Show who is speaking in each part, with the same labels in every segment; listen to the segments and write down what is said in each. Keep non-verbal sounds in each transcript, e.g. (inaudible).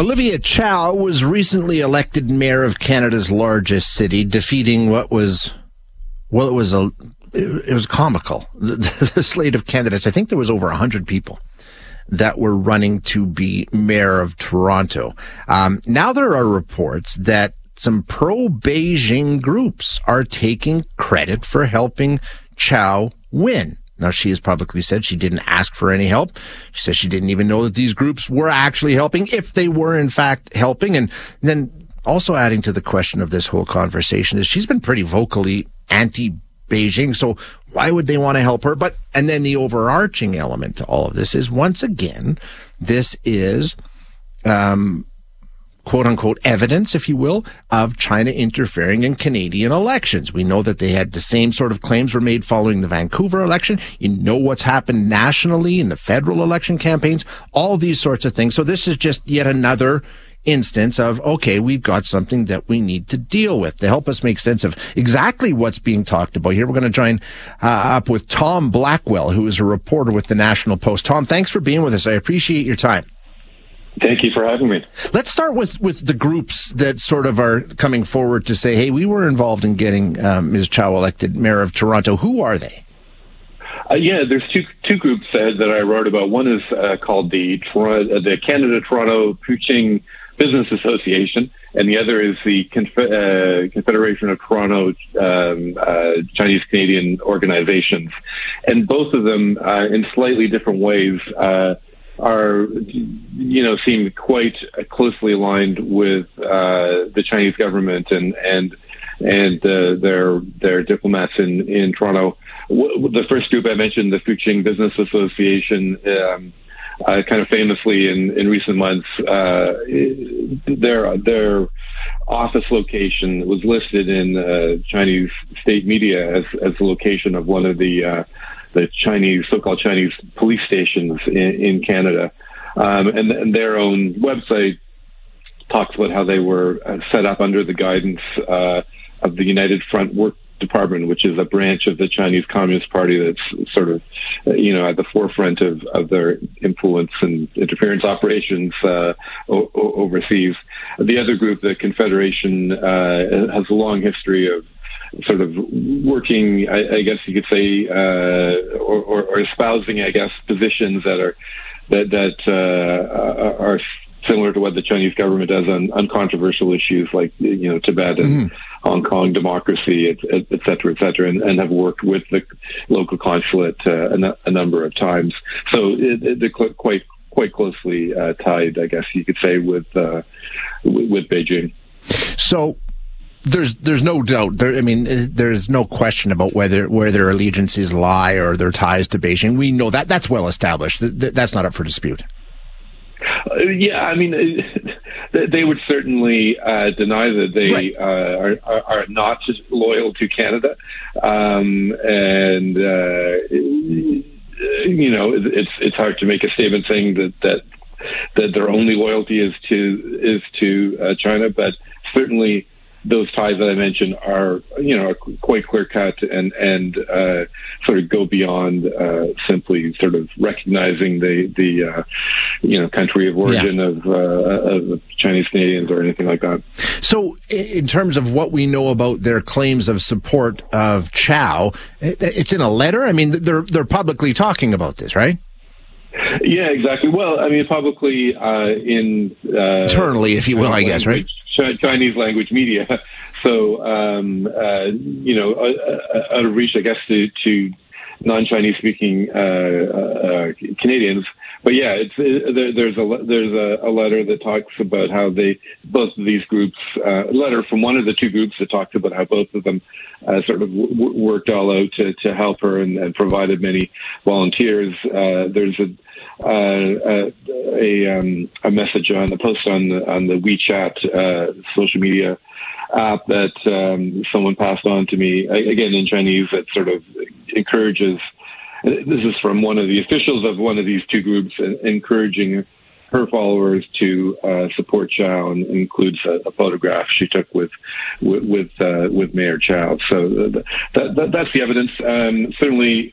Speaker 1: Olivia Chow was recently elected mayor of Canada's largest city, defeating what was, well, it was a, it was comical. (laughs) The, the slate of candidates, I think there was over 100 people that were running to be mayor of Toronto. Um, now there are reports that some pro Beijing groups are taking credit for helping Chow win. Now, she has publicly said she didn't ask for any help. She says she didn't even know that these groups were actually helping, if they were in fact helping. And then also adding to the question of this whole conversation is she's been pretty vocally anti Beijing. So why would they want to help her? But, and then the overarching element to all of this is once again, this is, um, quote unquote evidence, if you will, of China interfering in Canadian elections. We know that they had the same sort of claims were made following the Vancouver election. You know what's happened nationally in the federal election campaigns, all these sorts of things. So this is just yet another instance of, okay, we've got something that we need to deal with to help us make sense of exactly what's being talked about here. We're going to join uh, up with Tom Blackwell, who is a reporter with the National Post. Tom, thanks for being with us. I appreciate your time.
Speaker 2: Thank you for having me.
Speaker 1: Let's start with, with the groups that sort of are coming forward to say, hey, we were involved in getting um, Ms. Chow elected mayor of Toronto. Who are they?
Speaker 2: Uh, yeah, there's two two groups uh, that I wrote about. One is uh, called the Toronto, uh, the Canada Toronto Fuqing Business Association, and the other is the Conf- uh, Confederation of Toronto um, uh, Chinese Canadian Organizations, and both of them, in slightly different ways are, you know, seem quite closely aligned with uh, the Chinese government and and and uh, their their diplomats in in Toronto. The first group I mentioned, the Fuqing Business Association. Um, uh, kind of famously in, in recent months, uh, their their office location was listed in uh, Chinese state media as as the location of one of the uh, the Chinese, so-called Chinese police stations in, in Canada, um, and, and, their own website talks about how they were uh, set up under the guidance uh, of the United Front Work Department, which is a branch of the Chinese Communist Party that's sort of, uh, you know, at the forefront of, of their influence and interference operations uh, o- overseas. The other group, the Confederation, uh, has a long history of sort of working, I, I guess you could say, uh, or, or, or, espousing, I guess, positions that are that that uh, are similar to what the Chinese government does on uncontroversial issues like you know Tibet and mm-hmm. Hong Kong democracy, et, et, et, cetera, et cetera, and, and have worked with the local consulate uh, a, a, number of times. So it, it, they're quite quite closely uh, tied, I guess you could say, with uh, with Beijing.
Speaker 1: So there's there's no doubt. There, I mean, uh, there's no question about whether where their allegiances lie or their ties to Beijing. We know that that's well established. That's not up for dispute.
Speaker 2: Uh, yeah, I mean, (laughs) uh, they would certainly uh, deny that they right. uh, are, are, not loyal to Canada, um, and uh, you know, it's it's hard to make a statement saying that that that their only loyalty is to is to China, but certainly those ties that I mentioned are, you know, quite clear cut and and uh, sort of go beyond uh, simply sort of recognizing the the uh, you know country of origin yeah. of, uh, of Chinese Canadians or anything like that.
Speaker 1: So, in terms of what we know about their claims of support of Chow, it's in a letter. I mean, they're they're publicly talking about this, right?
Speaker 2: Yeah, exactly. Well, I mean, publicly uh, in uh,
Speaker 1: internally, if you will, I guess, right?
Speaker 2: Chinese language media. (laughs) So, um, uh, you know, out of reach, I guess, to, to non-Chinese speaking uh, uh, Canadians. But yeah, it's it, there, there's a there's a, a, letter that talks about how they both of these groups uh, a letter from one of the two groups that talks about how both of them uh, sort of w- worked all out to, to help her and, and provided many volunteers. Uh, there's a uh, a um, a message on a post on the on the WeChat uh, social media app that um, someone passed on to me again in Chinese that sort of encourages. This is from one of the officials of one of these two groups, encouraging her followers to uh, support Chow and includes a, a, photograph she took with with with, uh, with Mayor Chow. So that, that, that's the evidence. Um, certainly,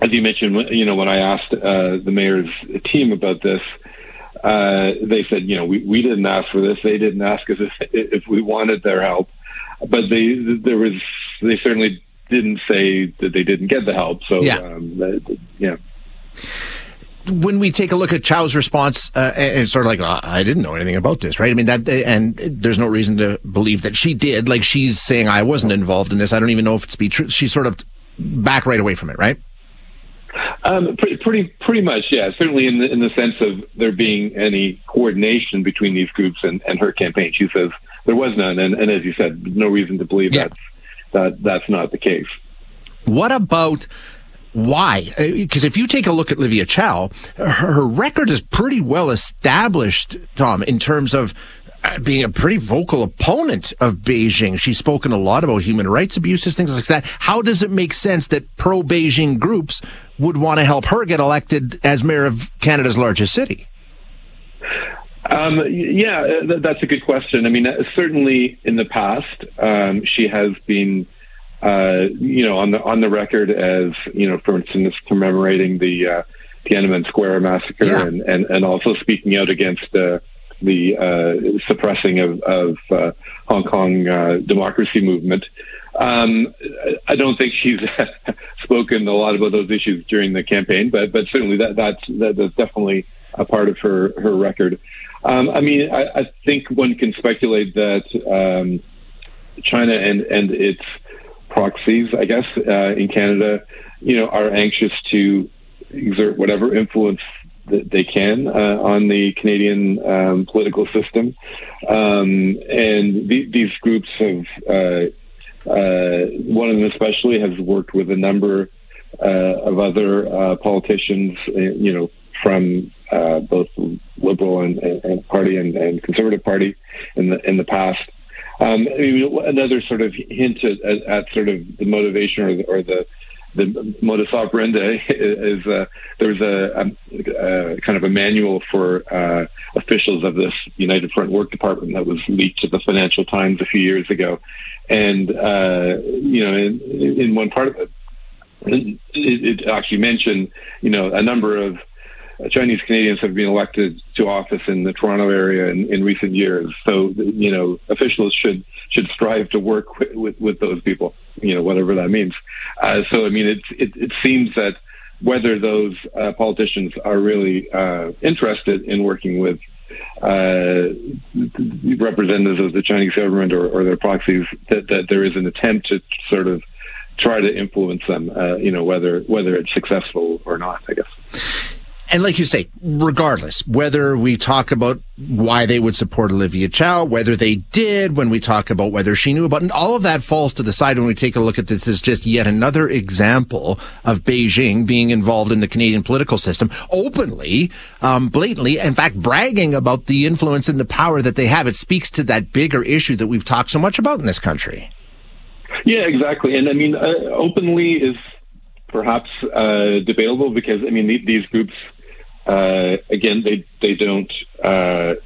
Speaker 2: as you mentioned, you know, when I asked uh, the mayor's team about this, uh, they said, you know, we, we didn't ask for this. They didn't ask us if, if we wanted their help, but they there was they certainly didn't say that they didn't get the help. So
Speaker 1: yeah,
Speaker 2: um, yeah
Speaker 1: when we take a look at Chow's response, uh, and it's sort of like, oh, I didn't know anything about this, right? I mean, that, and there's no reason to believe that she did. Like she's saying, I wasn't involved in this. I don't even know if it's be true. She's sort of back right away from it, right?
Speaker 2: Um, pretty, pretty, pretty much, yeah. Certainly, in the in the sense of there being any coordination between these groups and, and her campaign, she says there was none, and, and as you said, no reason to believe yeah. that's that that's not the case.
Speaker 1: What about why? Because uh, if you take a look at Livia Chow, her record is pretty well established, Tom, in terms of being a pretty vocal opponent of Beijing. She's spoken a lot about human rights abuses, things like that. How does it make sense that pro Beijing groups would want to help her get elected as mayor of Canada's largest city?
Speaker 2: Um, yeah, uh, that's a good question. I mean, certainly in the past, um, she has been uh, you know, on the on the record as you know, for instance, commemorating the uh, Tiananmen Square massacre, yeah. and, and and also speaking out against uh, the uh, suppressing of, of uh, Hong Kong uh, democracy movement. Um, I don't think she's (laughs) spoken a lot about those issues during the campaign, but but certainly that that's that, that's definitely a part of her her record. Um, I mean, I, I, think one can speculate that um, China and and its proxies, I guess, uh, in Canada, you know, are anxious to exert whatever influence they can uh, on the Canadian um, political system. Um, and th- these groups have, uh, uh, one of them especially, has worked with a number uh, of other uh, politicians, you know, from both Liberal and, and, Party and, and, Conservative Party in the in the past. Um, I mean, another sort of hint at, at, at, sort of the motivation or the, or the the modus operandi (laughs) is uh, was a, a, a, kind of a manual for uh, officials of this United Front Work Department that was leaked to the Financial Times a few years ago, and uh, you know, in, in, one part of it, it, it actually mentioned you know a number of Chinese Canadians have been elected to office in the Toronto area in, in recent years. So, you know, officials should should strive to work with, with, with those people, you know, whatever that means. Uh, so, I mean, it, it, it seems that whether those uh, politicians are really uh, interested in working with uh, representatives of the Chinese government or, or their proxies, that, that, there is an attempt to sort of try to influence them, uh, you know, whether whether it's successful or not, I guess
Speaker 1: and like you say, regardless, whether we talk about why they would support Olivia Chow, whether they did, when we talk about whether she knew about, and all of that falls to the side when we take a look at this as just yet another example of Beijing being involved in the Canadian political system openly, um, blatantly, in fact, bragging about the influence and the power that they have. It speaks to that bigger issue that we've talked so much about in this country.
Speaker 2: Yeah, exactly. And I mean, uh, openly is perhaps uh, debatable because I mean these groups uh, again, they they don't uh,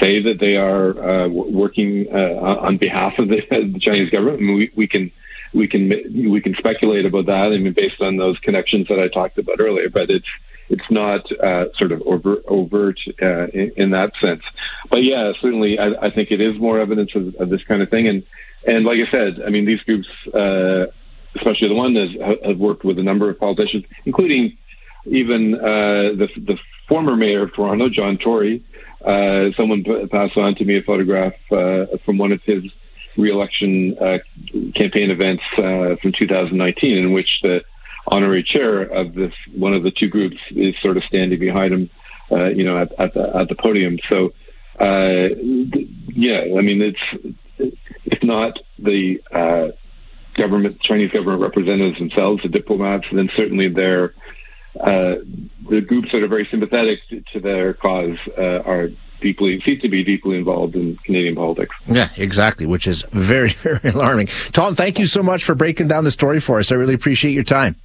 Speaker 2: say that they are uh, working uh, on behalf of the, (laughs) the Chinese government. I mean, we, we can we can we can speculate about that. I mean, based on those connections that I talked about earlier, but it's it's not uh, sort of overt, overt uh, in, in, that sense. But yeah, certainly, I, I, think it is more evidence of, of, this kind of thing. And and like I said, I mean, these groups, especially the one that has worked with a number of politicians, including even uh, the, the former mayor of Toronto, John Tory, uh, someone passed on to me a photograph uh, from one of his reelection uh, campaign events uh, from 2019, in which the honorary chair of this one of the two groups is sort of standing behind him, uh, you know, at, at, the, at the podium. So, yeah, I mean, it's if not the government, Chinese government representatives themselves, the diplomats, then certainly their uh, the groups that are very sympathetic to their cause uh, are deeply seem to be deeply involved in Canadian politics.
Speaker 1: Yeah, exactly, which is very (laughs) very alarming. Tom, thank you so much for breaking down the story for us. I really appreciate your time.